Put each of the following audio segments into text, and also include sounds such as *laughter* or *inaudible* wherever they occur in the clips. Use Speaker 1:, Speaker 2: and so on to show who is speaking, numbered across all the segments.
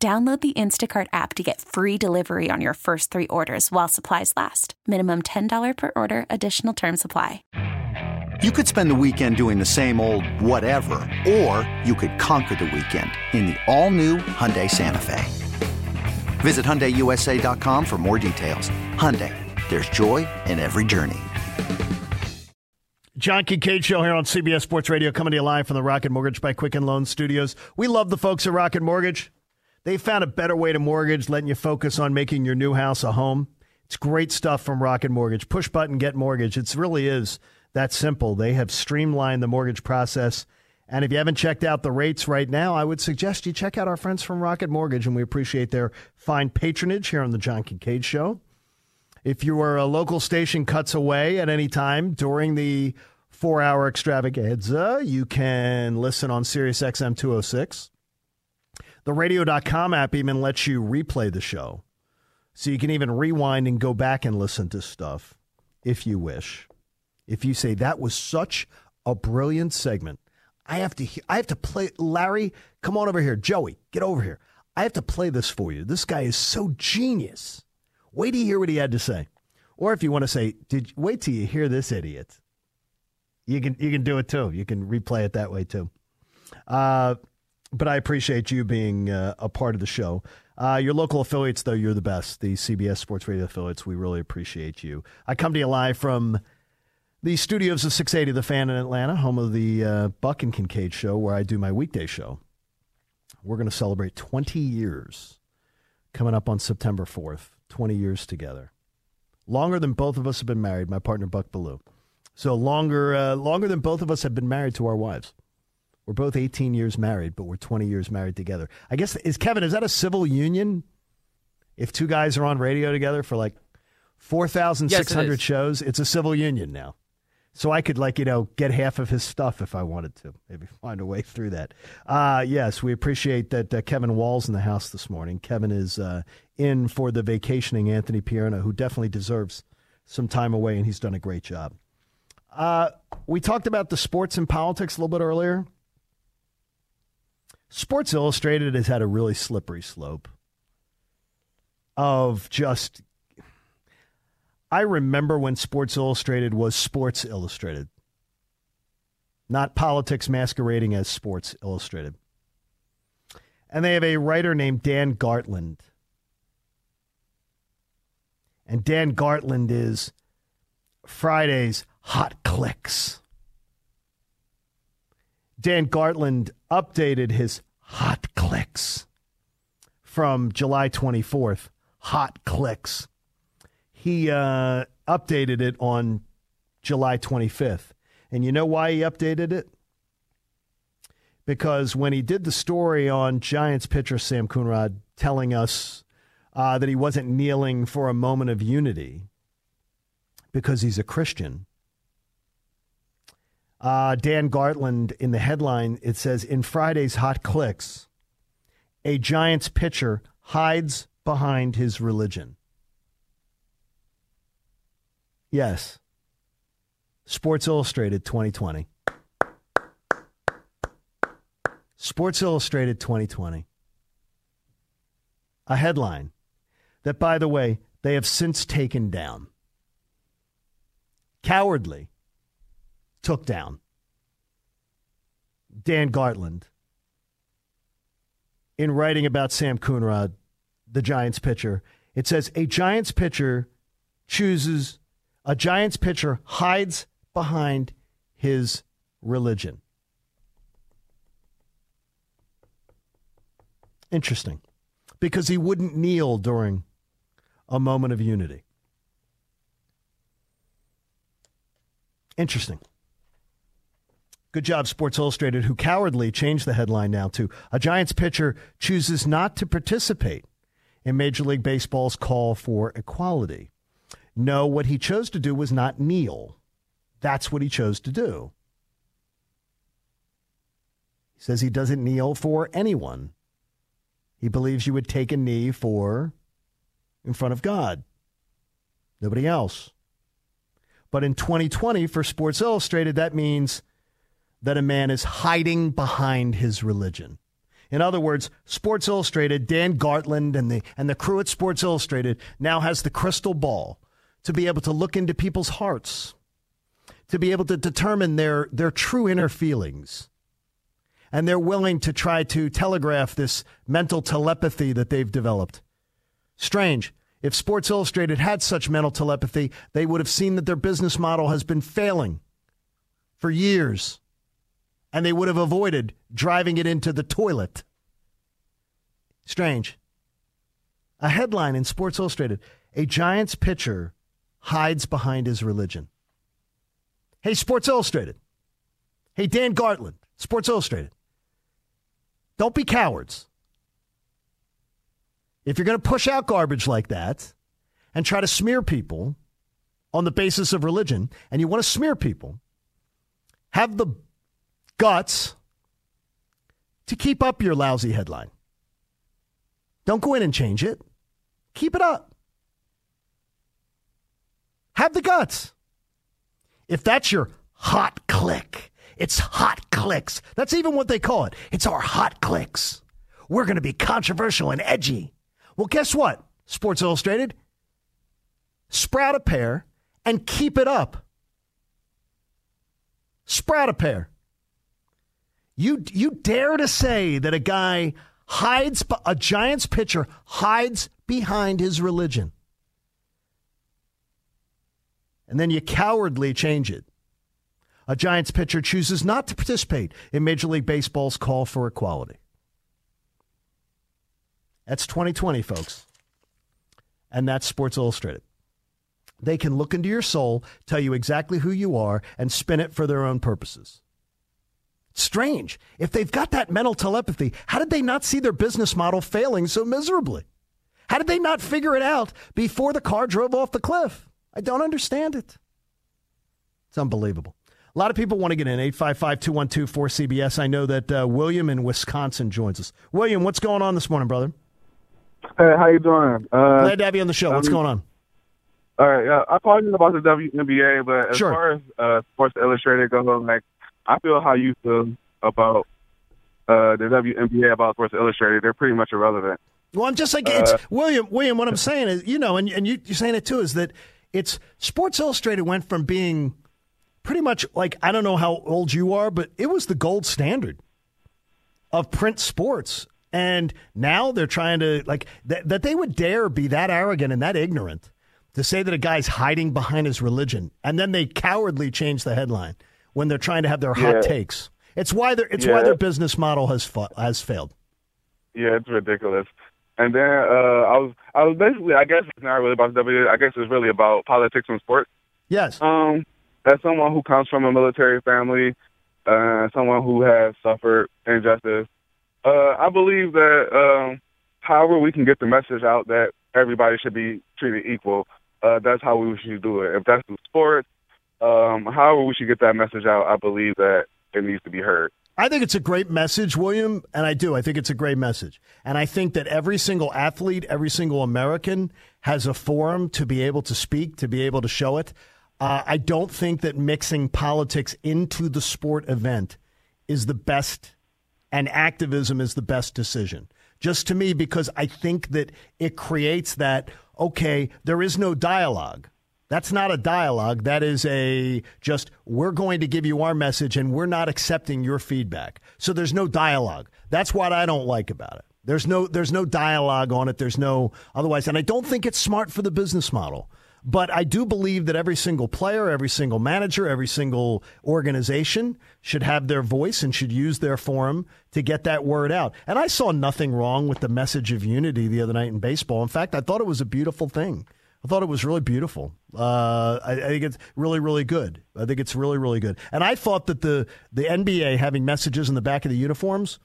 Speaker 1: Download the Instacart app to get free delivery on your first three orders while supplies last. Minimum $10 per order, additional term supply.
Speaker 2: You could spend the weekend doing the same old whatever, or you could conquer the weekend in the all new Hyundai Santa Fe. Visit HyundaiUSA.com for more details. Hyundai, there's joy in every journey.
Speaker 3: John Kincade Show here on CBS Sports Radio, coming to you live from the Rocket Mortgage by Quicken Loan Studios. We love the folks at Rocket Mortgage. They found a better way to mortgage, letting you focus on making your new house a home. It's great stuff from Rocket Mortgage. Push button, get mortgage. It really is that simple. They have streamlined the mortgage process. And if you haven't checked out the rates right now, I would suggest you check out our friends from Rocket Mortgage, and we appreciate their fine patronage here on the John Kincade Show. If your local station cuts away at any time during the four hour extravaganza, you can listen on Sirius XM 206. The radio.com app even lets you replay the show. So you can even rewind and go back and listen to stuff if you wish. If you say that was such a brilliant segment, I have to I have to play Larry, come on over here. Joey, get over here. I have to play this for you. This guy is so genius. Wait you hear what he had to say. Or if you want to say, did wait till you hear this idiot. You can you can do it too. You can replay it that way too. Uh, but I appreciate you being uh, a part of the show. Uh, your local affiliates, though, you're the best. The CBS Sports Radio affiliates, we really appreciate you. I come to you live from the studios of 680 The Fan in Atlanta, home of the uh, Buck and Kincade show, where I do my weekday show. We're going to celebrate 20 years coming up on September 4th. 20 years together. Longer than both of us have been married, my partner Buck Belue. So longer, uh, longer than both of us have been married to our wives. We're both 18 years married, but we're 20 years married together. I guess is Kevin, is that a civil union? If two guys are on radio together for like 4,600 yes, shows, it's a civil union now. So I could like, you know, get half of his stuff if I wanted to. Maybe *laughs* find a way through that. Uh, yes, we appreciate that uh, Kevin Wall's in the house this morning. Kevin is uh, in for the vacationing Anthony Pierna, who definitely deserves some time away, and he's done a great job. Uh, we talked about the sports and politics a little bit earlier. Sports Illustrated has had a really slippery slope of just. I remember when Sports Illustrated was Sports Illustrated, not politics masquerading as Sports Illustrated. And they have a writer named Dan Gartland. And Dan Gartland is Friday's Hot Clicks. Dan Gartland updated his hot clicks from July 24th. Hot clicks. He uh, updated it on July 25th. And you know why he updated it? Because when he did the story on Giants pitcher Sam Coonrod telling us uh, that he wasn't kneeling for a moment of unity because he's a Christian, uh, Dan Gartland in the headline, it says in Friday's Hot Clicks, a Giants pitcher hides behind his religion. Yes. Sports Illustrated 2020. Sports Illustrated 2020. A headline that, by the way, they have since taken down. Cowardly took down Dan Gartland in writing about Sam Coonrod, the Giants pitcher. It says a Giants pitcher chooses, a Giants pitcher hides behind his religion. Interesting. Because he wouldn't kneel during a moment of unity. Interesting. Good job, Sports Illustrated, who cowardly changed the headline now to A Giants pitcher chooses not to participate in Major League Baseball's call for equality. No, what he chose to do was not kneel. That's what he chose to do. He says he doesn't kneel for anyone. He believes you would take a knee for in front of God, nobody else. But in 2020, for Sports Illustrated, that means that a man is hiding behind his religion. In other words, Sports Illustrated, Dan Gartland and the, and the crew at Sports Illustrated now has the crystal ball to be able to look into people's hearts, to be able to determine their, their true inner feelings. And they're willing to try to telegraph this mental telepathy that they've developed. Strange. If Sports Illustrated had such mental telepathy, they would have seen that their business model has been failing for years and they would have avoided driving it into the toilet. Strange. A headline in Sports Illustrated A Giants pitcher hides behind his religion. Hey, Sports Illustrated. Hey, Dan Gartland, Sports Illustrated. Don't be cowards. If you're going to push out garbage like that and try to smear people on the basis of religion, and you want to smear people, have the guts to keep up your lousy headline. Don't go in and change it. Keep it up. Have the guts. If that's your hot click, it's hot clicks. That's even what they call it. It's our hot clicks. We're going to be controversial and edgy. Well, guess what, Sports Illustrated? Sprout a pair and keep it up. Sprout a pair. You you dare to say that a guy hides a Giants pitcher hides behind his religion. And then you cowardly change it. A Giants pitcher chooses not to participate in Major League Baseball's call for equality. That's 2020, folks. And that's Sports Illustrated. They can look into your soul, tell you exactly who you are, and spin it for their own purposes. Strange. If they've got that mental telepathy, how did they not see their business model failing so miserably? How did they not figure it out before the car drove off the cliff? I don't understand it. It's unbelievable. A lot of people want to get in 855 212 4CBS. I know that uh, William in Wisconsin joins us. William, what's going on this morning, brother?
Speaker 4: Hey, how you doing?
Speaker 3: Uh, Glad to have you on the show. What's um, going on?
Speaker 4: All right, uh, I called you about the WNBA, but as
Speaker 3: sure.
Speaker 4: far as uh, Sports Illustrated goes, like I feel how you feel about uh, the WNBA about Sports Illustrated. They're pretty much irrelevant.
Speaker 3: Well, I'm just like it's uh, William. William, what I'm saying is, you know, and and you, you're saying it too, is that it's Sports Illustrated went from being pretty much like I don't know how old you are, but it was the gold standard of print sports. And now they're trying to like that, that they would dare be that arrogant and that ignorant to say that a guy's hiding behind his religion, and then they cowardly change the headline when they're trying to have their hot yeah. takes. It's why their it's yeah. why their business model has fu- has failed.
Speaker 4: Yeah, it's ridiculous. And then uh, I was I was basically I guess it's not really about W. I guess it's really about politics and sports.
Speaker 3: Yes.
Speaker 4: Um, as someone who comes from a military family, uh, someone who has suffered injustice, uh, I believe that um, however we can get the message out that everybody should be treated equal, uh, that's how we should do it. If that's through sports, um, however we should get that message out, I believe that it needs to be heard.
Speaker 3: I think it's a great message, William, and I do. I think it's a great message. And I think that every single athlete, every single American has a forum to be able to speak, to be able to show it. Uh, I don't think that mixing politics into the sport event is the best, and activism is the best decision. Just to me, because I think that it creates that, okay, there is no dialogue. That's not a dialogue. That is a just, we're going to give you our message and we're not accepting your feedback. So there's no dialogue. That's what I don't like about it. There's no, there's no dialogue on it. There's no otherwise. And I don't think it's smart for the business model. But I do believe that every single player, every single manager, every single organization should have their voice and should use their forum to get that word out. And I saw nothing wrong with the message of unity the other night in baseball. In fact, I thought it was a beautiful thing. I thought it was really beautiful. Uh, I, I, think it's really, really good. I think it's really, really good. And I thought that the the NBA having messages in the back of the uniforms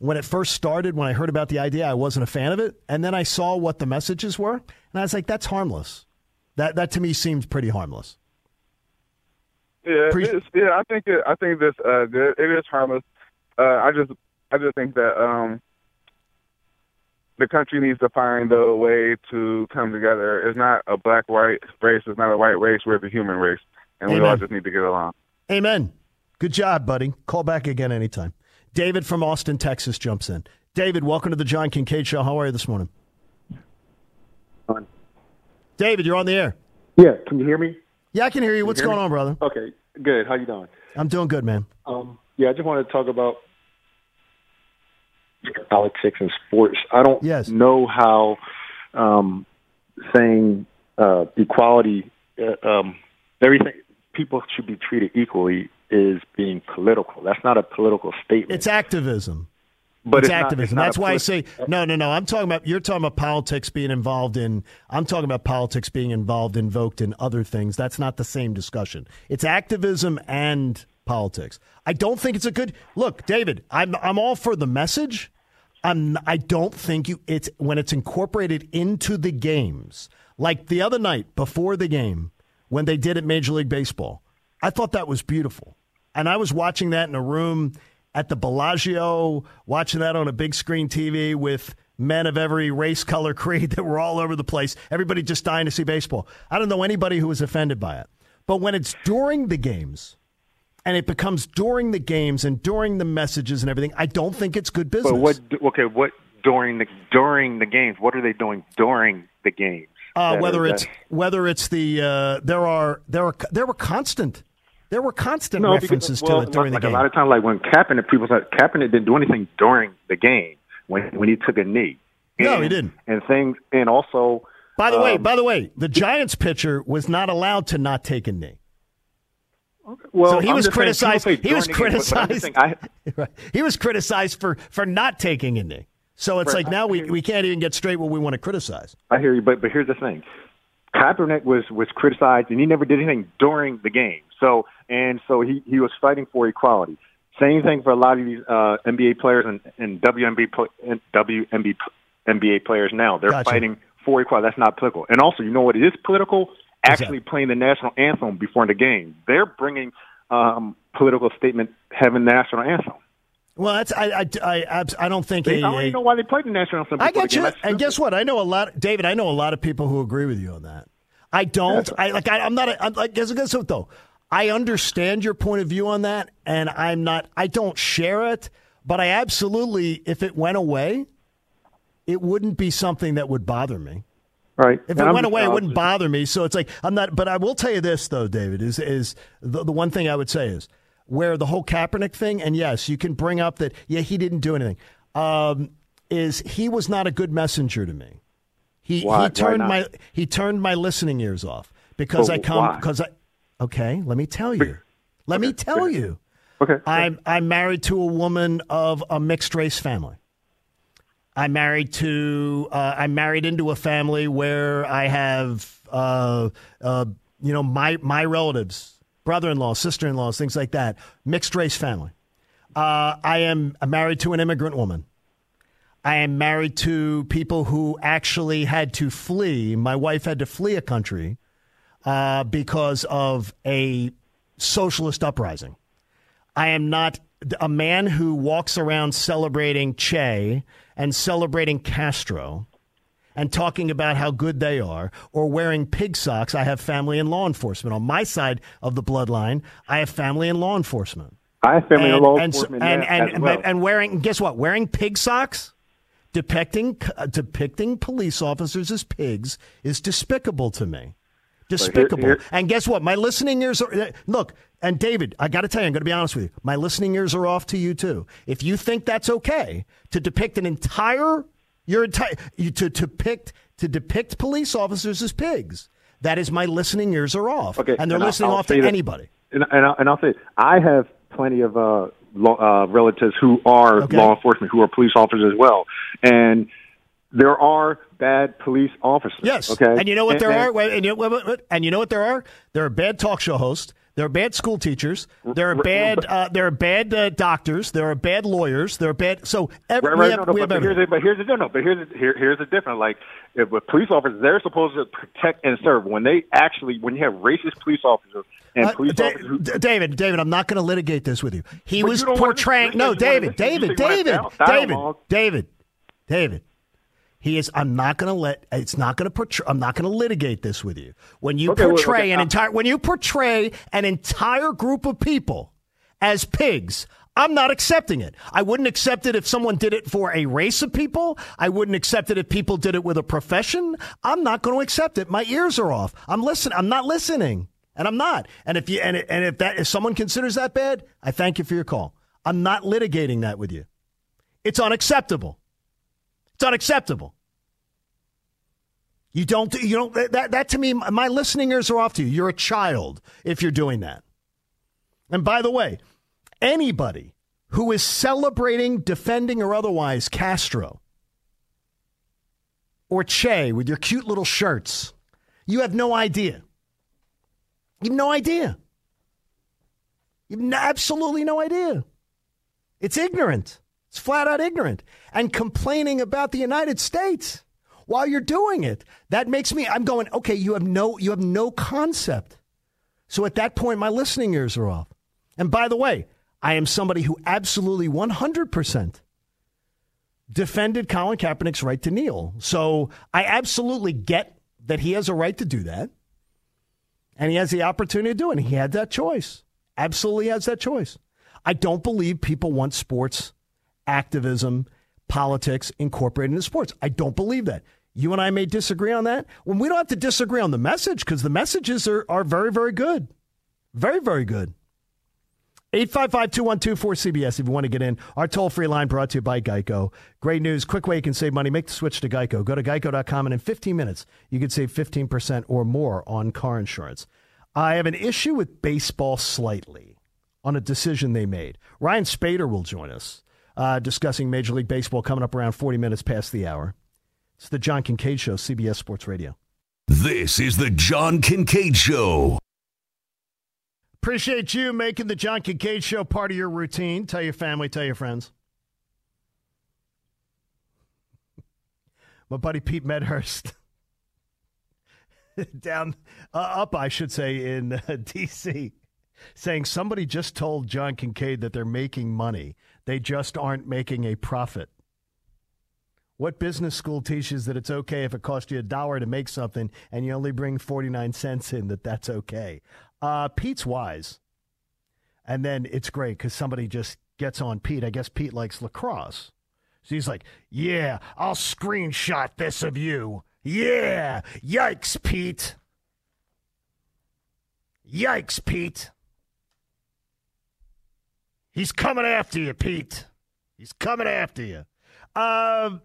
Speaker 3: when it first started, when I heard about the idea, I wasn't a fan of it. And then I saw what the messages were, and I was like, that's harmless. That, that to me seems pretty harmless.
Speaker 4: Yeah, Pre- yeah. I think it, I think this uh. It is harmless. Uh, I just I just think that um, the country needs to find a way to come together. It's not a black white race. It's not a white race. We're the human race, and Amen. we all just need to get along.
Speaker 3: Amen. Good job, buddy. Call back again anytime. David from Austin, Texas jumps in. David, welcome to the John Kincade Show. How are you this morning?
Speaker 5: On.
Speaker 3: David, you're on the air.
Speaker 5: Yeah, can you hear me?
Speaker 3: Yeah, I can hear you. What's hear going me? on, brother?
Speaker 5: Okay, good. How you doing?
Speaker 3: I'm doing good, man.
Speaker 5: Um, yeah, I just want to talk about politics and sports. I don't
Speaker 3: yes.
Speaker 5: know how um, saying uh, equality, uh, um, everything, people should be treated equally is being political. That's not a political statement.
Speaker 3: It's activism.
Speaker 5: But
Speaker 3: it's,
Speaker 5: it's
Speaker 3: activism.
Speaker 5: Not,
Speaker 3: it's That's why I say no, no, no. I'm talking about you're talking about politics being involved in. I'm talking about politics being involved, invoked in other things. That's not the same discussion. It's activism and politics. I don't think it's a good look, David. I'm I'm all for the message. I'm I don't think you it's when it's incorporated into the games. Like the other night before the game when they did at Major League Baseball. I thought that was beautiful. And I was watching that in a room at the Bellagio, watching that on a big screen TV with men of every race, color, *laughs* creed that were all over the place. Everybody just dying to see baseball. I don't know anybody who was offended by it. But when it's during the games, and it becomes during the games and during the messages and everything, I don't think it's good business.
Speaker 5: But what? Okay, what during the during the games? What are they doing during the games?
Speaker 3: Uh, whether it's whether it's the uh, there are there are there were constant there were constant
Speaker 5: no,
Speaker 3: references
Speaker 5: because, well,
Speaker 3: to it during
Speaker 5: like
Speaker 3: the game.
Speaker 5: A lot of times, like when Kaepernick, people said Kaepernick didn't do anything during the game when when he took a knee.
Speaker 3: And, no, he didn't.
Speaker 5: And things, and also.
Speaker 3: By the um, way, by the way, the Giants pitcher was not allowed to not take a knee.
Speaker 5: Well,
Speaker 3: so he was criticized.
Speaker 5: He
Speaker 3: was criticized.
Speaker 5: I, *laughs*
Speaker 3: right. He was criticized for for not taking a knee. So it's like now we, we can't even get straight what we want to criticize.
Speaker 5: I hear you, but but here's the thing: Kaepernick was was criticized, and he never did anything during the game. So and so he he was fighting for equality. Same thing for a lot of these uh, NBA players and, and WNBA and WNBA NBA players now. They're
Speaker 3: gotcha.
Speaker 5: fighting for equality. That's not political. And also, you know what? It is political. Actually, playing the national anthem before the game. They're bringing um, political statement, having the national anthem.
Speaker 3: Well, that's I I I, I don't think
Speaker 5: they,
Speaker 3: a,
Speaker 5: I don't even know why they played the national anthem.
Speaker 3: I get you, and guess what? I know a lot, David. I know a lot of people who agree with you on that. I don't. I like. I, am not. A, I'm like. Guess, guess what though? I understand your point of view on that, and I'm not. I don't share it, but I absolutely, if it went away, it wouldn't be something that would bother me.
Speaker 5: Right.
Speaker 3: If and it I'm went away, it wouldn't bother me. So it's like I'm not. But I will tell you this though, David is is the, the one thing I would say is where the whole Kaepernick thing, and yes, you can bring up that yeah he didn't do anything. Um, is he was not a good messenger to me. He
Speaker 5: why,
Speaker 3: he turned my he turned my listening ears off because
Speaker 5: oh,
Speaker 3: I come because I okay. Let me tell you. Let
Speaker 5: okay,
Speaker 3: me tell you.
Speaker 5: Okay.
Speaker 3: I'm I'm married to a woman of a mixed race family. I'm married to. Uh, I'm married into a family where I have, uh, uh, you know, my my relatives, brother-in-law, sister-in-laws, things like that. Mixed race family. Uh, I am married to an immigrant woman. I am married to people who actually had to flee. My wife had to flee a country uh, because of a socialist uprising. I am not a man who walks around celebrating Che and celebrating Castro and talking about how good they are or wearing pig socks. I have family in law enforcement. On my side of the bloodline, I have family in law enforcement.
Speaker 5: I have family
Speaker 3: and,
Speaker 5: in law
Speaker 3: and,
Speaker 5: enforcement.
Speaker 3: And, and,
Speaker 5: and, well.
Speaker 3: and, wearing, guess what? Wearing pig socks? Depicting, uh, depicting police officers as pigs is despicable to me. Despicable.
Speaker 5: Here, here.
Speaker 3: And guess what? My listening ears are. Look, and David, I got to tell you, I'm going to be honest with you. My listening ears are off to you too. If you think that's okay to depict an entire, your entire, you, to, to depict to depict police officers as pigs, that is my listening ears are off.
Speaker 5: Okay,
Speaker 3: and they're
Speaker 5: and
Speaker 3: listening
Speaker 5: I'll,
Speaker 3: off
Speaker 5: I'll
Speaker 3: to anybody.
Speaker 5: And, and, I'll, and I'll say, I have plenty of uh, law, uh, relatives who are
Speaker 3: Okay.
Speaker 5: law enforcement, who are police officers as well, and there are bad police officers.
Speaker 3: Yes.
Speaker 5: Okay.
Speaker 3: And you know what
Speaker 5: and,
Speaker 3: there
Speaker 5: and,
Speaker 3: are? And you, wait. and you know what there are? There are bad talk show hosts. There are bad school teachers. There are bad. Uh, there are bad uh, doctors. There are bad lawyers. There are bad. So every,
Speaker 5: right, right,
Speaker 3: we have,
Speaker 5: no, no, but, here's the, but here's the no, no, but here's the, here, here's the difference. Like if with police officers, they're supposed to protect and serve. When they actually, when you have racist police officers and
Speaker 3: Uh,
Speaker 5: police
Speaker 3: Da-
Speaker 5: officers, who,
Speaker 3: David, David, I'm not going to litigate this with you. He was
Speaker 5: you
Speaker 3: portraying. No, David, David,
Speaker 5: wanna
Speaker 3: David, David. David, David. He is. I'm not going to let. It's not going to portray. I'm not going to litigate this with you. When you
Speaker 5: Okay,
Speaker 3: portray
Speaker 5: okay,
Speaker 3: an
Speaker 5: uh,
Speaker 3: entire, when you portray an entire group of people as pigs. I'm not accepting it. I wouldn't accept it if someone did it for a race of people. I wouldn't accept it if people did it with a profession. I'm not going to accept it. My ears are off. I'm listening. I'm not listening, and I'm not. And if you and, and if that if someone considers that bad, I thank you for your call. I'm not litigating that with you. It's unacceptable. It's unacceptable. You don't. You don't. That, that, that to me, my listening ears are off to you. You're a child if you're doing that. And by the way, anybody who is celebrating, defending, or otherwise Castro or Che with your cute little shirts, you have no idea. You have no idea. You have no- absolutely no idea. It's ignorant. It's flat out ignorant. And complaining about the United States while you're doing it, that makes me, I'm going, okay, you have no, you have no concept. So at that point, my listening ears are off. And by the way, I am somebody who absolutely 100% defended Colin Kaepernick's right to kneel. So I absolutely get that he has a right to do that. And he has the opportunity to do it. And he had that choice. Absolutely has that choice. I don't believe people want sports, activism, politics incorporated into sports. I don't believe that. You and I may disagree on that. When we don't have to disagree on the message because the messages are, are very, very good. Very, very good. 855 212 4CBS if you want to get in. Our toll free line brought to you by Geico. Great news. Quick way you can save money. Make the switch to Geico. Go to geico.com and in 15 minutes, you can save 15% or more on car insurance. I have an issue with baseball slightly on a decision they made. Ryan Spaeder will join us uh, discussing Major League Baseball coming up around 40 minutes past the hour. It's the John Kincade Show, CBS Sports Radio.
Speaker 6: This is the John Kincade Show.
Speaker 3: Appreciate you making the John Kincade Show part of your routine. Tell your family, tell your friends. My buddy Pete Medhurst, *laughs* down, uh, up, I should say, in uh, D.C., saying somebody just told John Kincade that they're making money. They just aren't making a profit. What business school teaches that it's okay if it costs you a dollar to make something and you only bring 49 cents in, that that's okay? Uh, Pete's wise. And then it's great because somebody just gets on Pete. I guess Pete likes lacrosse. So he's like, Yeah, I'll screenshot this of you. Yeah. Yikes, Pete. Yikes, Pete. He's coming after you, Pete. He's coming after you. Um,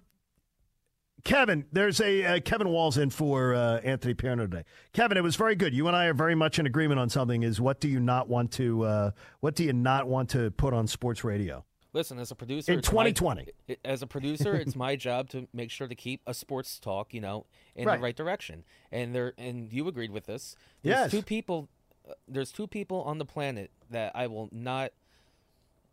Speaker 3: Kevin, there's a uh, Kevin Walls in for uh, Anthony Pierno today. Kevin, it was very good. You and I are very much in agreement on something. Is what do you not want to uh, what do you not want to put on sports radio?
Speaker 7: Listen, as a producer,
Speaker 3: In
Speaker 7: it's my-
Speaker 3: 2020.
Speaker 7: as a producer, it's my job to make sure to keep a sports talk, you know, in
Speaker 3: Right.
Speaker 7: the right direction. And there, and you agreed with this. There's
Speaker 3: Yes.
Speaker 7: two people. uh, There's two people on the planet that I will not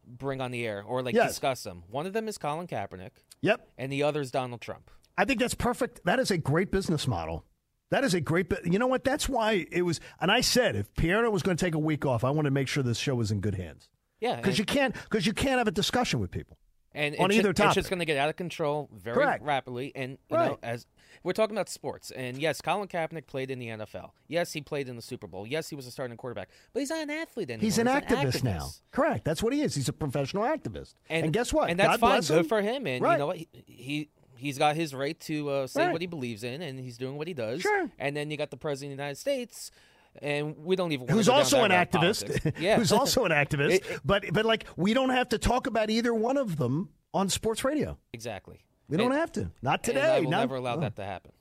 Speaker 7: bring on the air or like
Speaker 3: Yes.
Speaker 7: discuss them. One of them is Colin Kaepernick,
Speaker 3: Yep,
Speaker 7: and the other is Donald Trump.
Speaker 3: I think that's perfect. That is a great business model. That is a great. You know what? That's why it was. And I said if Pierno was going to take a week off, I want to make sure this show was in good hands
Speaker 7: Yeah,
Speaker 3: because you can't because you can't have a discussion with people.
Speaker 7: And
Speaker 3: on
Speaker 7: it's
Speaker 3: either
Speaker 7: it's
Speaker 3: topic.
Speaker 7: just going to get out of control very
Speaker 3: Correct.
Speaker 7: rapidly. And you
Speaker 3: Right.
Speaker 7: know, as we're talking about sports, and yes, Colin Kaepernick played in the NFL. Yes, he played in the Super Bowl. Yes, he was a starting quarterback. But he's not an athlete anymore.
Speaker 3: He's an
Speaker 7: He's
Speaker 3: activist now.
Speaker 7: activist.
Speaker 3: Correct. That's what he is. He's a professional activist. And, guess what?
Speaker 7: And that's
Speaker 3: God
Speaker 7: fine. Good
Speaker 3: him.
Speaker 7: for him. And
Speaker 3: Right.
Speaker 7: you know what? He, he he's got his right to uh, say
Speaker 3: Right.
Speaker 7: what he believes in, and he's doing what he does.
Speaker 3: Sure.
Speaker 7: And then you got the president of the United States, and we don't even. wanna
Speaker 3: Who's also an activist? *laughs*
Speaker 7: Yeah.
Speaker 3: Who's also an activist?
Speaker 7: It- it-
Speaker 3: but but like we don't have to talk about either one of them on sports radio.
Speaker 7: Exactly.
Speaker 3: We don't
Speaker 7: And-
Speaker 3: have to. Not today.
Speaker 7: I will
Speaker 3: Not-
Speaker 7: never allow
Speaker 3: oh.
Speaker 7: that to happen.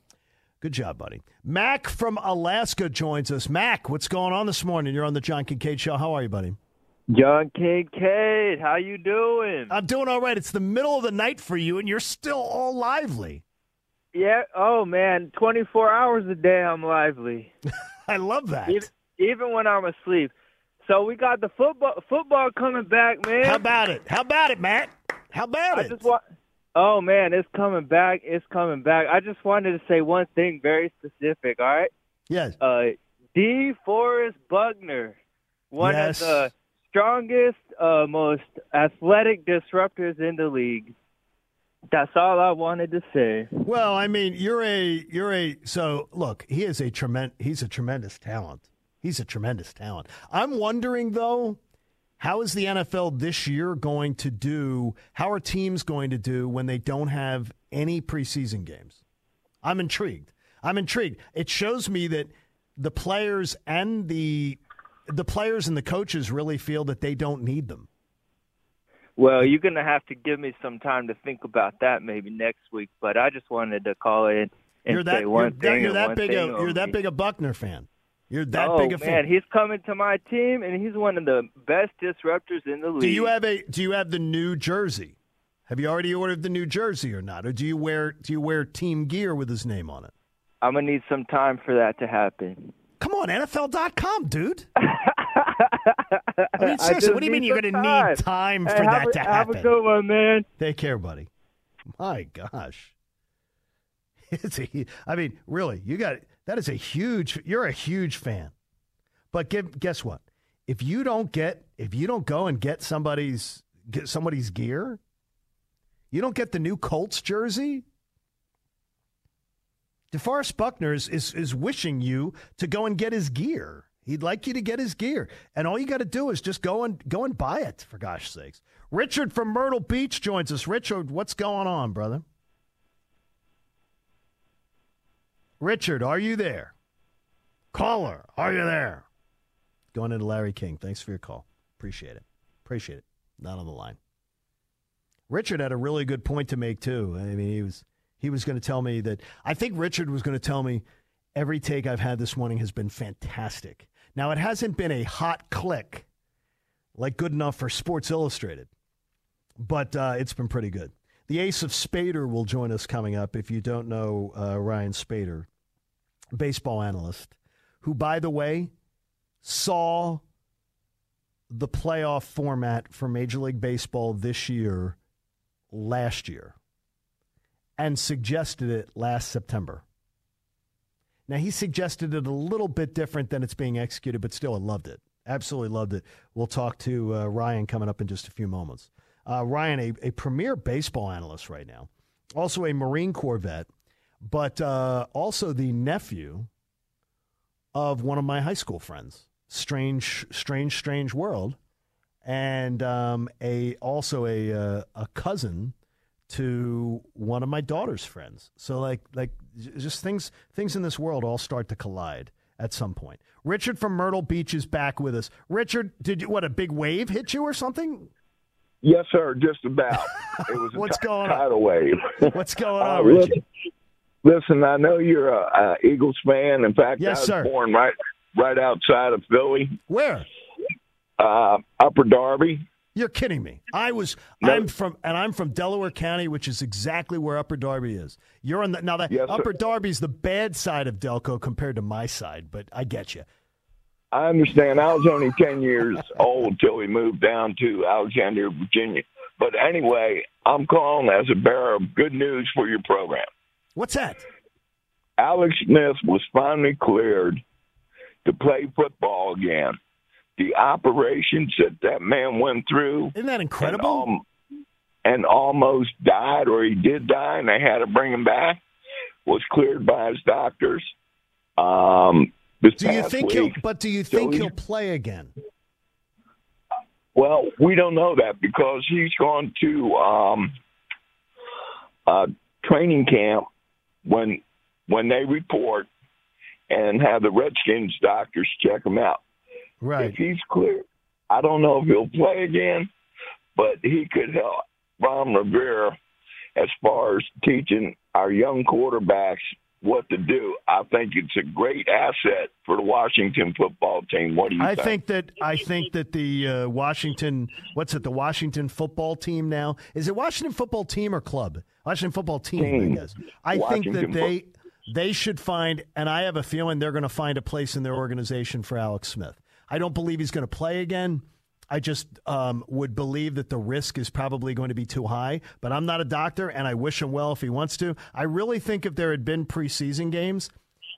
Speaker 3: Good job, buddy. Mac from Alaska joins us. Mac, what's going on this morning? You're on the John Kincade show. How are you, buddy?
Speaker 8: John Kincade, how you doing?
Speaker 3: I'm doing all right. It's the middle of the night for you, and you're still all lively.
Speaker 8: yeah. Oh man, 24 hours a day I'm lively, *laughs* *laughs*
Speaker 3: I love that.
Speaker 8: even, even when I'm asleep. So we got the football football coming back, man.
Speaker 3: How about it? How about it, Matt? How about
Speaker 8: I
Speaker 3: it?
Speaker 8: just want. Oh man, it's coming back. It's coming back. I just wanted to say one thing very specific. All right.
Speaker 3: yes.
Speaker 8: Uh, D. Forrest Buckner, one
Speaker 3: Yes.
Speaker 8: of the strongest, uh, most athletic disruptors in the league. That's all I wanted to say.
Speaker 3: Well, I mean, you're a you're a so look. He is a tremendous. He's a tremendous talent. He's a tremendous talent. I'm wondering though, how is the NFL this year going to do? How are teams going to do when they don't have any preseason games? I'm intrigued. I'm intrigued. It shows me that the players and the the players and the coaches really feel that they don't need them.
Speaker 8: Well, you're gonna have to give me some time to think about that maybe next week. But I just wanted to call in and
Speaker 3: You're that
Speaker 8: say
Speaker 3: you're
Speaker 8: one
Speaker 3: that,
Speaker 8: thing.
Speaker 3: you're that big a you're that big a Buckner fan. You're that
Speaker 8: oh,
Speaker 3: big a
Speaker 8: man,
Speaker 3: fan.
Speaker 8: he's coming to my team, and he's one of the best disruptors in the league.
Speaker 3: Do you have a do you have the new jersey? Have you already ordered the new jersey or not? Or do you wear do you wear team gear with his name on it?
Speaker 8: I'm gonna need some time for that to happen.
Speaker 3: Come on, NFL.com, dude. *laughs* I mean, seriously,
Speaker 8: just
Speaker 3: what do you mean you're going to need time for
Speaker 8: have
Speaker 3: that
Speaker 8: a,
Speaker 3: to happen?
Speaker 8: Have a good one, man.
Speaker 3: Take care, buddy. My gosh. *laughs* It's a, I mean, really, you got that is a huge. You're a huge fan, but give, guess what? If you don't get, if you don't go and get somebody's get somebody's gear, you don't get the new Colts jersey. DeForest Buckner is, is, is wishing you to go and get his gear. He'd like you to get his gear, and all you got to do is just go and go and buy it. For gosh sakes, Richard from Myrtle Beach joins us. Richard, what's going on, brother? Richard, are you there? Caller, are you there? Going into Larry King. Thanks for your call. Appreciate it. Appreciate it. Not on the line. Richard had a really good point to make too. I mean, he was he was going to tell me that I think Richard was going to tell me every take I've had this morning has been fantastic. Now it hasn't been a hot click like good enough for Sports Illustrated, but uh, it's been pretty good. The ace of Spaeder will join us coming up. If you don't know uh, Ryan Spaeder, baseball analyst, who, by the way, saw the playoff format for Major League Baseball this year last year and suggested it last September. Now, he suggested it a little bit different than it's being executed, but still, I loved it. Absolutely loved it. We'll talk to uh, Ryan coming up in just a few moments. Uh, Ryan, a, a premier baseball analyst right now, also a Marine Corps vet, but uh, also the nephew of one of my high school friends. Strange, strange, strange world, and um, a also a uh, a cousin to one of my daughter's friends. So like like just things things in this world all start to collide at some point. Richard from Myrtle Beach is back with us. Richard, did you what a big wave hit you or something?
Speaker 9: Yes, sir. Just about. *laughs* It was a
Speaker 3: What's going on?
Speaker 9: tidal wave. *laughs*
Speaker 3: What's going
Speaker 9: Uh,
Speaker 3: on, Richard?
Speaker 9: listen, listen, I know you're a, a Eagles fan. In fact,
Speaker 3: Yes,
Speaker 9: I was
Speaker 3: sir.
Speaker 9: born right right outside of Philly,
Speaker 3: Where?
Speaker 9: uh, Upper Darby.
Speaker 3: You're kidding me. I was
Speaker 9: No.
Speaker 3: I'm from and I'm from Delaware County, which is exactly where Upper Darby is. You're on the now that
Speaker 9: Yes, sir.
Speaker 3: Upper Darby's the bad side of Delco compared to my side, but I get you.
Speaker 9: I understand. I was only ten years old till we moved down to Alexandria, Virginia. But anyway, I'm calling as a bearer of good news for your program.
Speaker 3: What's that?
Speaker 9: Alex Smith was finally cleared to play football again. The operations that that man went through
Speaker 3: Isn't that
Speaker 9: and,
Speaker 3: incredible?
Speaker 9: um, and almost died, or he did die, and they had to bring him back, was cleared by his doctors. Um,
Speaker 3: do you think
Speaker 9: week.
Speaker 3: he'll but do you think
Speaker 9: he-
Speaker 3: he'll play again?
Speaker 9: Well, we don't know that because he's gone to um, uh, training camp when when they report and have the Redskins doctors check him out.
Speaker 3: Right.
Speaker 9: If he's clear, I don't know if he'll play again, but he could help Ron Rivera as far as teaching our young quarterbacks what to do. I think it's a great asset for the Washington football team. What do you
Speaker 3: I
Speaker 9: think?
Speaker 3: think that I think that the uh, Washington what's it the Washington football team now is it Washington football team or club Washington football team,
Speaker 9: Team.
Speaker 3: I guess I think that they they should find and I have a feeling they're going to find a place in their organization for Alex Smith. I don't believe he's going to play again. I just um, would believe that the risk is probably going to be too high. But I'm not a doctor, and I wish him well if he wants to. I really think if there had been preseason games,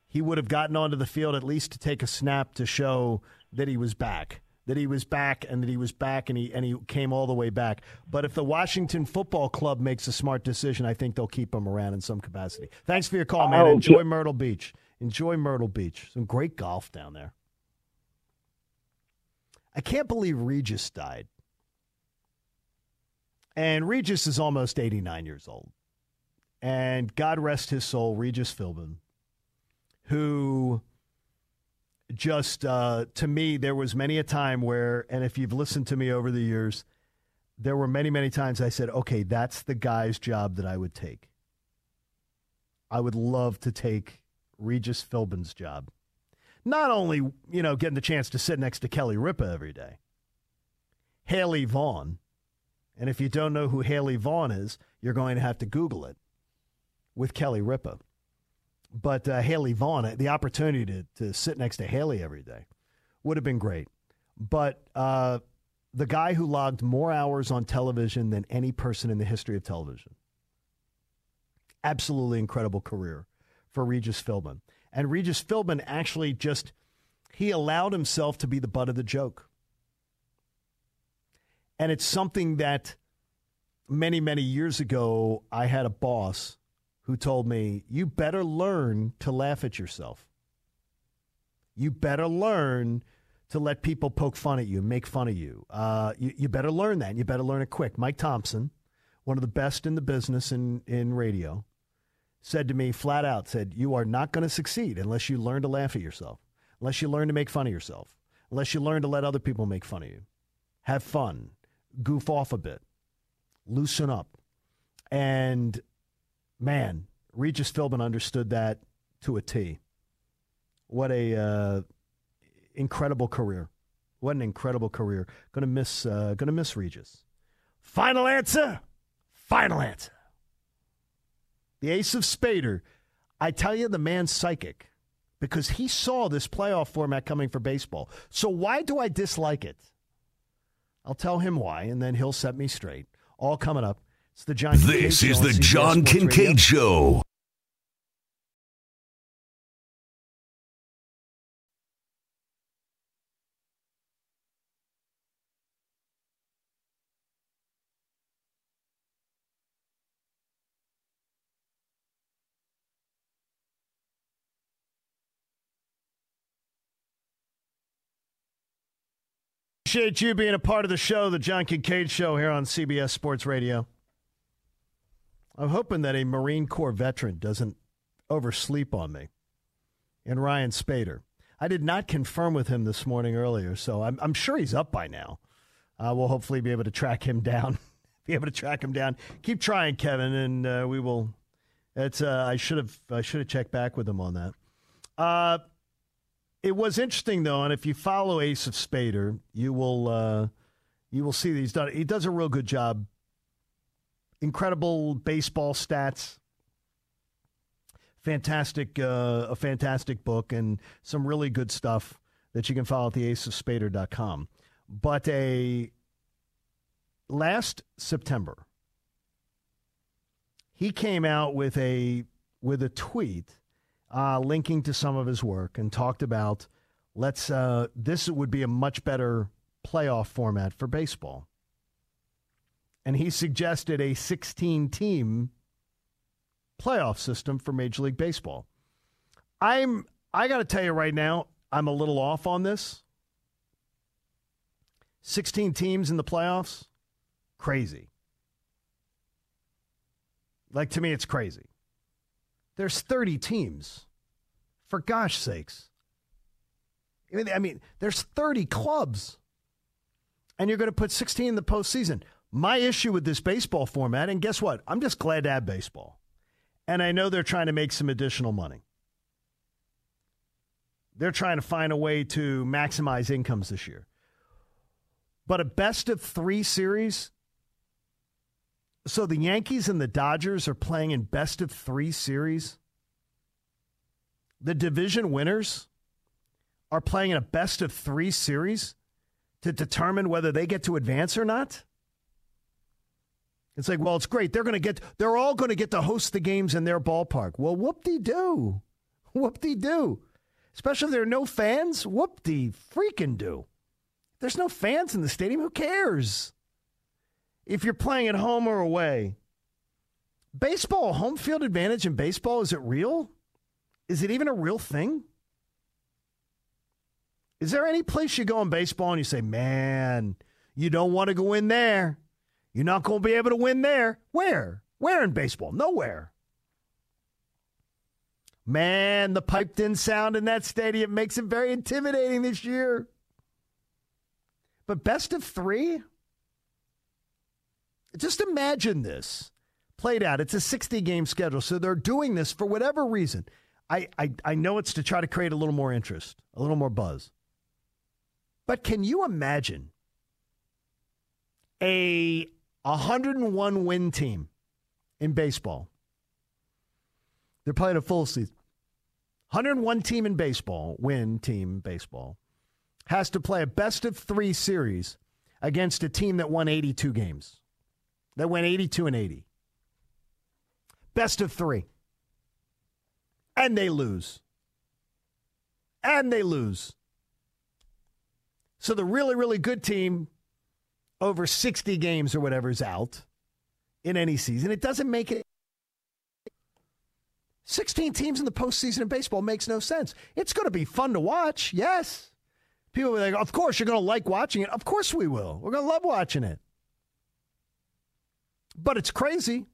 Speaker 3: he would have gotten onto the field at least to take a snap to show that he was back, that he was back, and that he was back, and he and he came all the way back. But if the Washington Football Club makes a smart decision, I think they'll keep him around in some capacity. Thanks for your call, man.
Speaker 9: Oh,
Speaker 3: Enjoy. Myrtle Beach. Enjoy Myrtle Beach. Some great golf down there. I can't believe Regis died. And Regis is almost 89 years old. And God rest his soul, Regis Philbin, who just, uh, to me, there was many a time where, and if you've listened to me over the years, there were many, many times I said, okay, that's the guy's job that I would take. I would love to take Regis Philbin's job not only you know getting the chance to sit next to Kelly Ripa every day, Haley Vaughn, and if you don't know who Haley Vaughn is, you're going to have to Google it with Kelly Ripa. But uh, Haley Vaughn, the opportunity to to sit next to Haley every day would have been great. But uh, the guy who logged more hours on television than any person in the history of television, absolutely incredible career for Regis Philbin. And Regis Philbin actually just he allowed himself to be the butt of the joke. And it's something that many, many years ago, I had a boss who told me, You better learn to laugh at yourself. You better learn to let people poke fun at you, make fun of you. Uh, you. You better learn that. and You better learn it quick. Mike Thompson, one of the best in the business in, in radio, said to me flat out, said, You are not going to succeed unless you learn to laugh at yourself, unless you learn to make fun of yourself, unless you learn to let other people make fun of you. Have fun, goof off a bit, loosen up. And man, Regis Philbin understood that to a T. What a uh, incredible career. What an incredible career. Gonna miss uh, gonna miss Regis. Final answer. Final answer. The ace of Spaeder. I tell you, the man's psychic because he saw this playoff format coming for baseball. So why do I dislike it? I'll tell him why, and then he'll set me straight. All coming up. It's the John.
Speaker 6: This
Speaker 3: Show
Speaker 6: is the John
Speaker 3: Sports Radio.
Speaker 6: Kincade Show.
Speaker 3: Appreciate you being a part of the show, the John Kincade Show here on CBS Sports Radio. I'm hoping that a Marine Corps veteran doesn't oversleep on me. And Ryan Spaeder. I did not confirm with him this morning earlier, so I'm, I'm sure he's up by now. Uh, we'll hopefully be able to track him *laughs* down. be able to track him down. Keep trying, Kevin, and uh, we will. It's. Uh, I should have. I should have checked back with him on that. It was interesting though, and if you follow Ace of Spaeder, you will uh, you will see that he's done. He does a real good job. Incredible baseball stats. Fantastic, uh, a fantastic book, and some really good stuff that you can follow at the aceofspaeder.com. But a last September, he came out with a with a tweet uh, linking to some of his work and talked about let's uh, this would be a much better playoff format for baseball. And he suggested a 16 team playoff system for Major League Baseball. I'm I got to tell you right now, I'm a little off on this. 16 teams in the playoffs? Crazy. Like to me it's crazy. There's 30 teams. For gosh sakes. I mean, I mean, there's 30 clubs. And you're going to put 16 in the postseason. My issue with this baseball format, and guess what? I'm just glad to have baseball. And I know they're trying to make some additional money. They're trying to find a way to maximize incomes this year. But a best of three series. So the Yankees and the Dodgers are playing in best of three series. The division winners are playing in a best of three series to determine whether they get to advance or not? It's like, well, it's great. They're going to get, they're all going to get to host the games in their ballpark. Well, whoop de doo. *laughs* Whoop de doo. Especially if there are no fans. Whoop de freaking do. There's no fans in the stadium. Who cares? If you're playing at home or away, baseball, home field advantage in baseball, is it real? Is it even a real thing? Is there any place you go in baseball and you say, man, you don't want to go in there? You're not going to be able to win there. Where? Where in baseball? Nowhere. Man, the piped in sound in that stadium makes it very intimidating this year. But best of three? Just imagine this played out. It's a 60 game schedule, so they're doing this for whatever reason. I, I, I know it's to try to create a little more interest, a little more buzz. But can you imagine a 101 win team in baseball? They're playing a full season. 101 team in baseball, win team baseball, has to play a best of three series against a team that won 82 games, that went 82 and 80. Best of three. And they lose. And they lose. So the really, really good team over 60 games or whatever is out in any season. It doesn't make it. 16 teams in the postseason in baseball makes no sense. It's going to be fun to watch, yes. People are like, of course, you're going to like watching it. Of course, we will. We're going to love watching it. But it's crazy.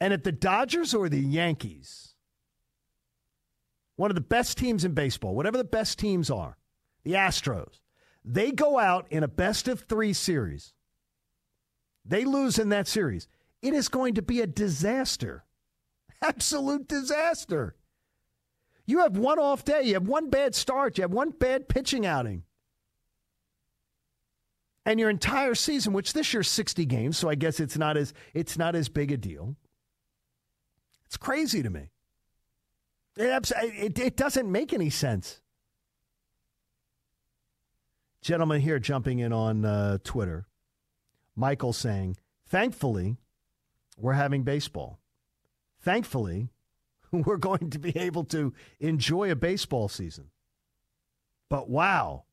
Speaker 3: And at the Dodgers or the Yankees, one of the best teams in baseball, whatever the best teams are, the Astros, they go out in a best of three series. They lose in that series. It is going to be a disaster. *laughs* Absolute disaster. You have one off day, you have one bad start, you have one bad pitching outing. And your entire season, which this year's 60 games, so I guess it's not as it's not as big a deal. It's crazy to me. It, it, it doesn't make any sense gentleman here jumping in on uh, Twitter, Michael saying, thankfully, we're having baseball. Thankfully, *laughs* we're going to be able to enjoy a baseball season. But wow,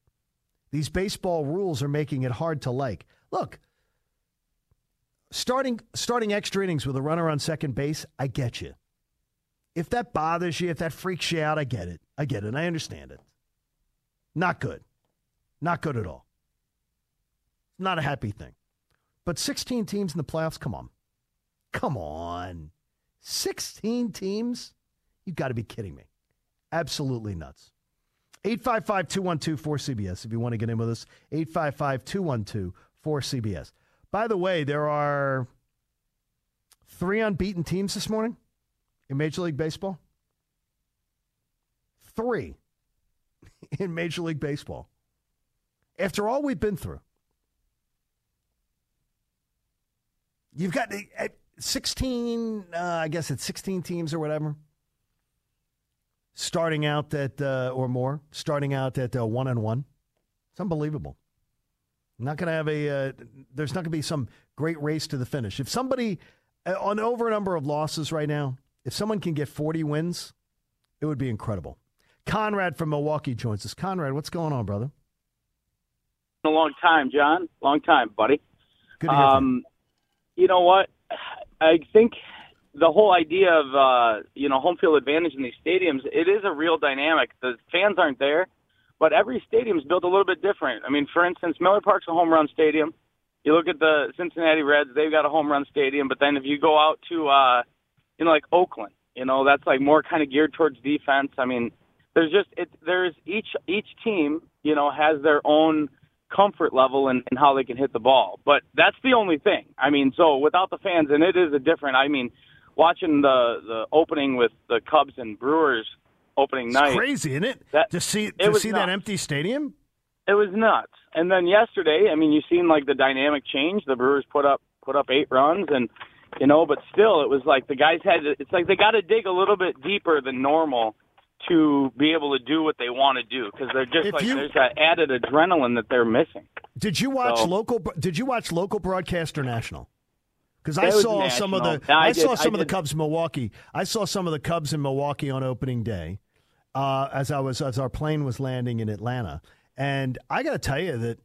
Speaker 3: these baseball rules are making it hard to like. Look, starting starting extra innings with a runner on second base, I get you. If that bothers you, if that freaks you out, I get it. I get it. I understand it. Not good. Not good at all. Not a happy thing. But 16 teams in the playoffs, come on. Come on. 16 teams? You've got to be kidding me. Absolutely nuts. 855 212 4CBS if you want to get in with us. 855 212 4CBS. By the way, there are three unbeaten teams this morning in Major League Baseball. Three *laughs* in Major League Baseball after all we've been through. You've got uh, 16, uh, I guess it's 16 teams or whatever, starting out at, uh, or more, starting out at uh, one and one. It's unbelievable. Not going to have a, uh, there's not going to be some great race to the finish. If somebody, uh, on over a number of losses right now, if someone can get 40 wins, it would be incredible. Conrad from Milwaukee joins us. Conrad, what's going on, brother?
Speaker 10: a long time, John. Long time, buddy.
Speaker 3: Good to hear um,
Speaker 10: you. you know what? I think the whole idea of uh, you know home field advantage in these stadiums, it is a real dynamic. The fans aren't there, but every stadium is built a little bit different. I mean, for instance, Miller Park's a home run stadium. You look at the Cincinnati Reds; they've got a home run stadium. But then if you go out to uh, you know like Oakland, you know that's like more kind of geared towards defense. I mean, there's just it. There's each each team you know has their own comfort level and, and how they can hit the ball. But that's the only thing. I mean, so without the fans, and it is a different. I mean, watching the the opening with the Cubs and Brewers opening
Speaker 3: it's
Speaker 10: night,
Speaker 3: crazy, isn't it? That, to see to see that empty stadium.
Speaker 10: It was nuts. And then yesterday, I mean, you've seen like the dynamic change. The Brewers put up put up eight runs, and you know, but still, it was like the guys had. To, it's like they got to dig a little bit deeper than normal to be able to do what they want to do because they're just
Speaker 3: If
Speaker 10: like
Speaker 3: you-
Speaker 10: there's that added adrenaline that they're missing.
Speaker 3: Did you watch
Speaker 10: So-
Speaker 3: local? Did you watch local broadcast or national? Because I saw some of the
Speaker 10: national.
Speaker 3: I,
Speaker 10: I did-
Speaker 3: saw
Speaker 10: I
Speaker 3: some of the. Cubs in Milwaukee. I saw some of the Cubs in Milwaukee on opening day uh, as I was as our plane was landing in Atlanta, and I got to tell you that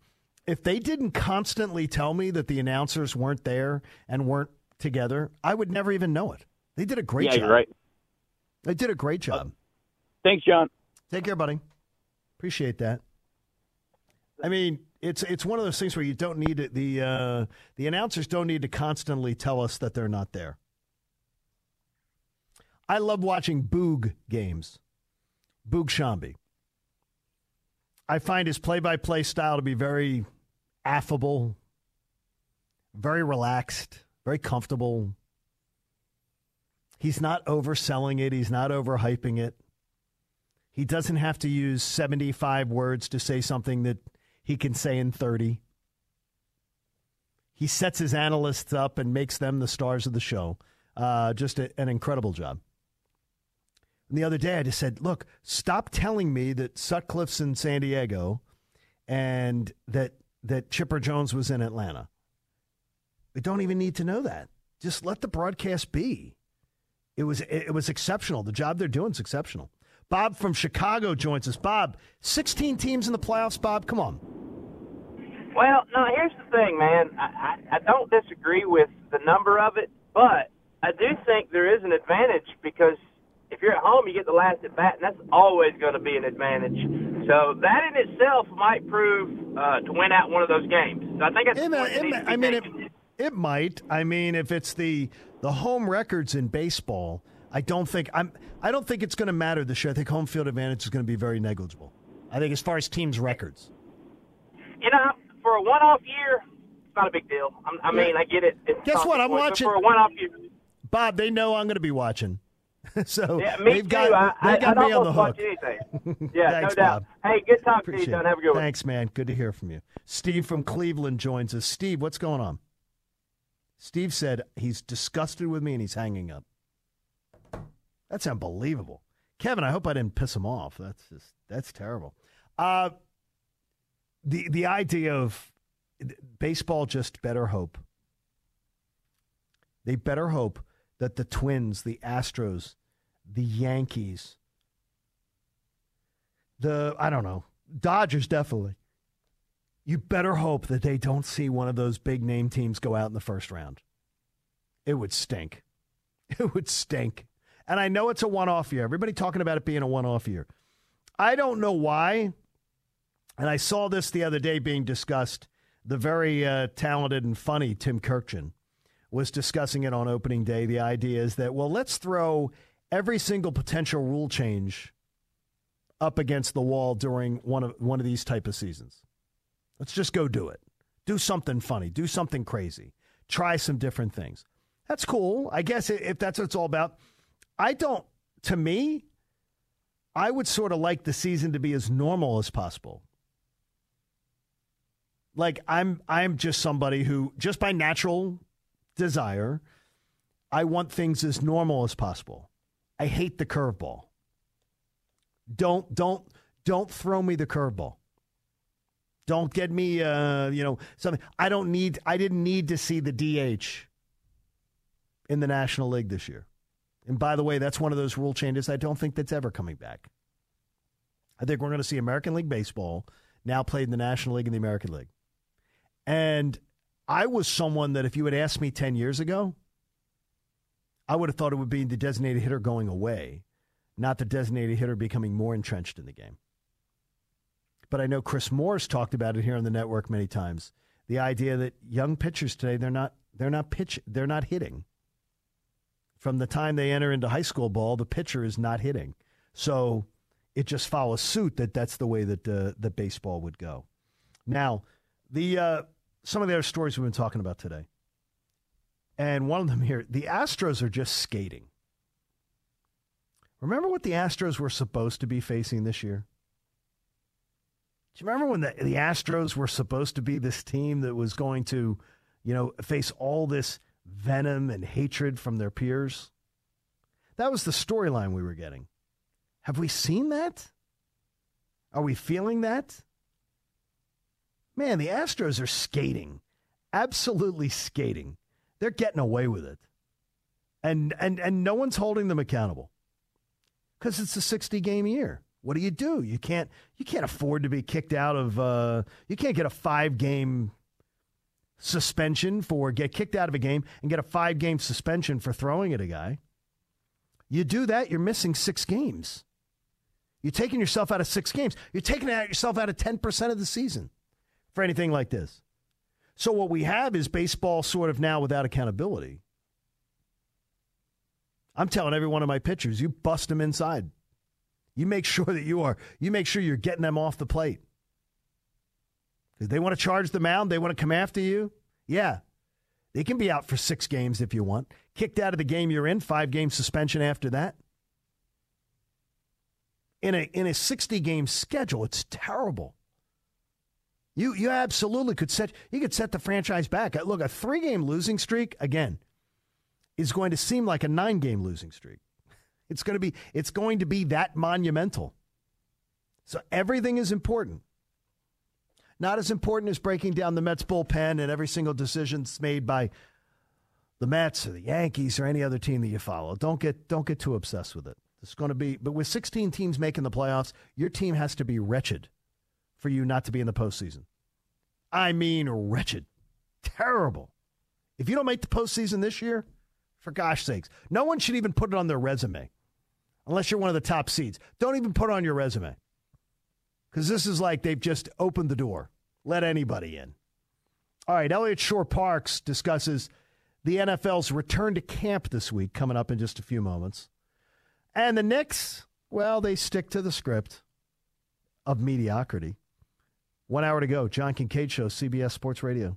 Speaker 3: if they didn't constantly tell me that the announcers weren't there and weren't together, I would never even know it. They did a great
Speaker 10: yeah,
Speaker 3: job.
Speaker 10: you're right.
Speaker 3: They did a great job.
Speaker 10: Thanks, John.
Speaker 3: Take care, buddy. Appreciate that. I mean, it's it's one of those things where you don't need. The uh, the announcers don't need to constantly tell us that they're not there. I love watching Boog games. Boog Sciambi. I find his play-by-play style to be very affable, very relaxed, very comfortable. He's not overselling it. He's not overhyping it. He doesn't have to use 75 words to say something that he can say in 30. He sets his analysts up and makes them the stars of the show. Uh, just a, an incredible job. And the other day, I just said, look, stop telling me that Sutcliffe's in San Diego and that, that Chipper Jones was in Atlanta. We don't even need to know that. Just let the broadcast be. It was it was exceptional. The job they're doing is exceptional. Bob from Chicago joins us. Bob, 16 teams in the playoffs. Bob, come on.
Speaker 11: Well, no, here's the thing, man. I, I, I don't disagree with the number of it, but I do think there is an advantage because if you're at home, you get the last at bat, and that's always going to be an advantage. So that in itself might prove uh, to win out one of those games. So I think that's
Speaker 3: It,
Speaker 11: the point that
Speaker 3: it-
Speaker 11: be
Speaker 3: I mean, it, it might. I mean, if it's the the home records in baseball, I don't think I'm. I don't think it's going to matter this year. I think home field advantage is going to be very negligible. I think as far as teams' records.
Speaker 11: You know, for a one-off year, it's not a big deal. I'm, I mean, I get it. It's
Speaker 3: Guess what? I'm watching-
Speaker 11: for a one-off year.
Speaker 3: Bob, they know I'm going to be watching, *laughs* so
Speaker 11: Yeah, me
Speaker 3: they've
Speaker 11: too.
Speaker 3: got
Speaker 11: I, I,
Speaker 3: they got
Speaker 11: I'd
Speaker 3: me on the hook. *laughs*
Speaker 11: Yeah,
Speaker 3: Thanks,
Speaker 11: no doubt.
Speaker 3: Bob.
Speaker 11: Hey, good talk to you,
Speaker 3: Appreciate
Speaker 11: John. Have a good one.
Speaker 3: Thanks, man. Good to hear from you. Steve from Cleveland joins us. Steve, what's going on? Steve said he's disgusted with me and he's hanging up. That's unbelievable. Kevin, I hope I didn't piss him off. That's just that's terrible. Uh, the the idea of baseball just better hope. They better hope that the Twins, the Astros, the Yankees, the I don't know, Dodgers definitely. You better hope that they don't see one of those big name teams go out in the first round. It would stink. *laughs* It would stink. And I know it's a one-off year. Everybody talking about it being a one-off year. I don't know why. And I saw this the other day being discussed. The very uh, talented and funny Tim Kurkjian was discussing it on opening day. The idea is that, well, let's throw every single potential rule change up against the wall during one of one of these type of seasons. Let's just go do it. Do something funny. Do something crazy. Try some different things. That's cool. I guess if that's what it's all about. I don't. To me, I would sort of like the season to be as normal as possible. Like I'm I'm just somebody who just by natural desire, I want things as normal as possible. I hate the curveball. Don't don't don't throw me the curveball. Don't get me uh, you know, something I don't need I didn't need to see the DH in the National League this year. And by the way, that's one of those rule changes I don't think that's ever coming back. I think we're going to see American League Baseball now played in the National League and the American League. And I was someone that if you had asked me 10 years ago, I would have thought it would be the designated hitter going away, not the designated hitter becoming more entrenched in the game. But I know Chris Moore's talked about it here on the network many times. The idea that young pitchers today, they're not they're not pitch they're not hitting. From the time they enter into high school ball, the pitcher is not hitting. So it just follows suit that that's the way that uh, the baseball would go. Now, the uh, some of the other stories we've been talking about today, and one of them here, the Astros are just skating. Remember what the Astros were supposed to be facing this year? Do you remember when the, the Astros were supposed to be this team that was going to, you know, face all this venom and hatred from their peers? That was the storyline we were getting. Have we seen that? Are we feeling that? Man, the Astros are skating. Absolutely skating. They're getting away with it. And and and no one's holding them accountable. Cuz it's a 60 game year. What do you do? You can't you can't afford to be kicked out of uh you can't get a 5 game suspension for get kicked out of a game and get a 5 game suspension for throwing at a guy. You do that, you're missing 6 games. You're taking yourself out of 6 games. You're taking yourself out of 10% of the season for anything like this. So what we have is baseball sort of now without accountability. I'm telling every one of my pitchers, you bust them inside. You make *laughs* sure that you are, you make sure you're getting them off the plate. Because they want to charge the mound, they want to come after you. Yeah. They can be out for six games if you want. Kicked out of the game you're in, five game suspension after that. In a in a 60 game schedule, it's terrible. You you absolutely could set you could set the franchise back. Uh, look, a three game losing streak again is going to seem like a nine game losing streak. It's going to be it's going to be that monumental. So everything is important. Not as important as breaking down the Mets bullpen and every single decision that's made by the Mets or the Yankees or any other team that you follow. Don't get don't get too obsessed with it. It's going to be but with 16 teams making the playoffs, your team has to be wretched for you not to be in the postseason. I mean, wretched. Terrible. If you don't make the postseason this year, for gosh sakes, no one should even put it on their resume unless you're one of the top seeds. Don't even put it on your resume because this is like they've just opened the door, let anybody in. All right, Eliot Shorr-Parks discusses the NFL's return to camp this week, coming up in just a few moments. And the Knicks, well, they stick to the script of mediocrity. One hour to go. John Kincade Show, CBS Sports Radio.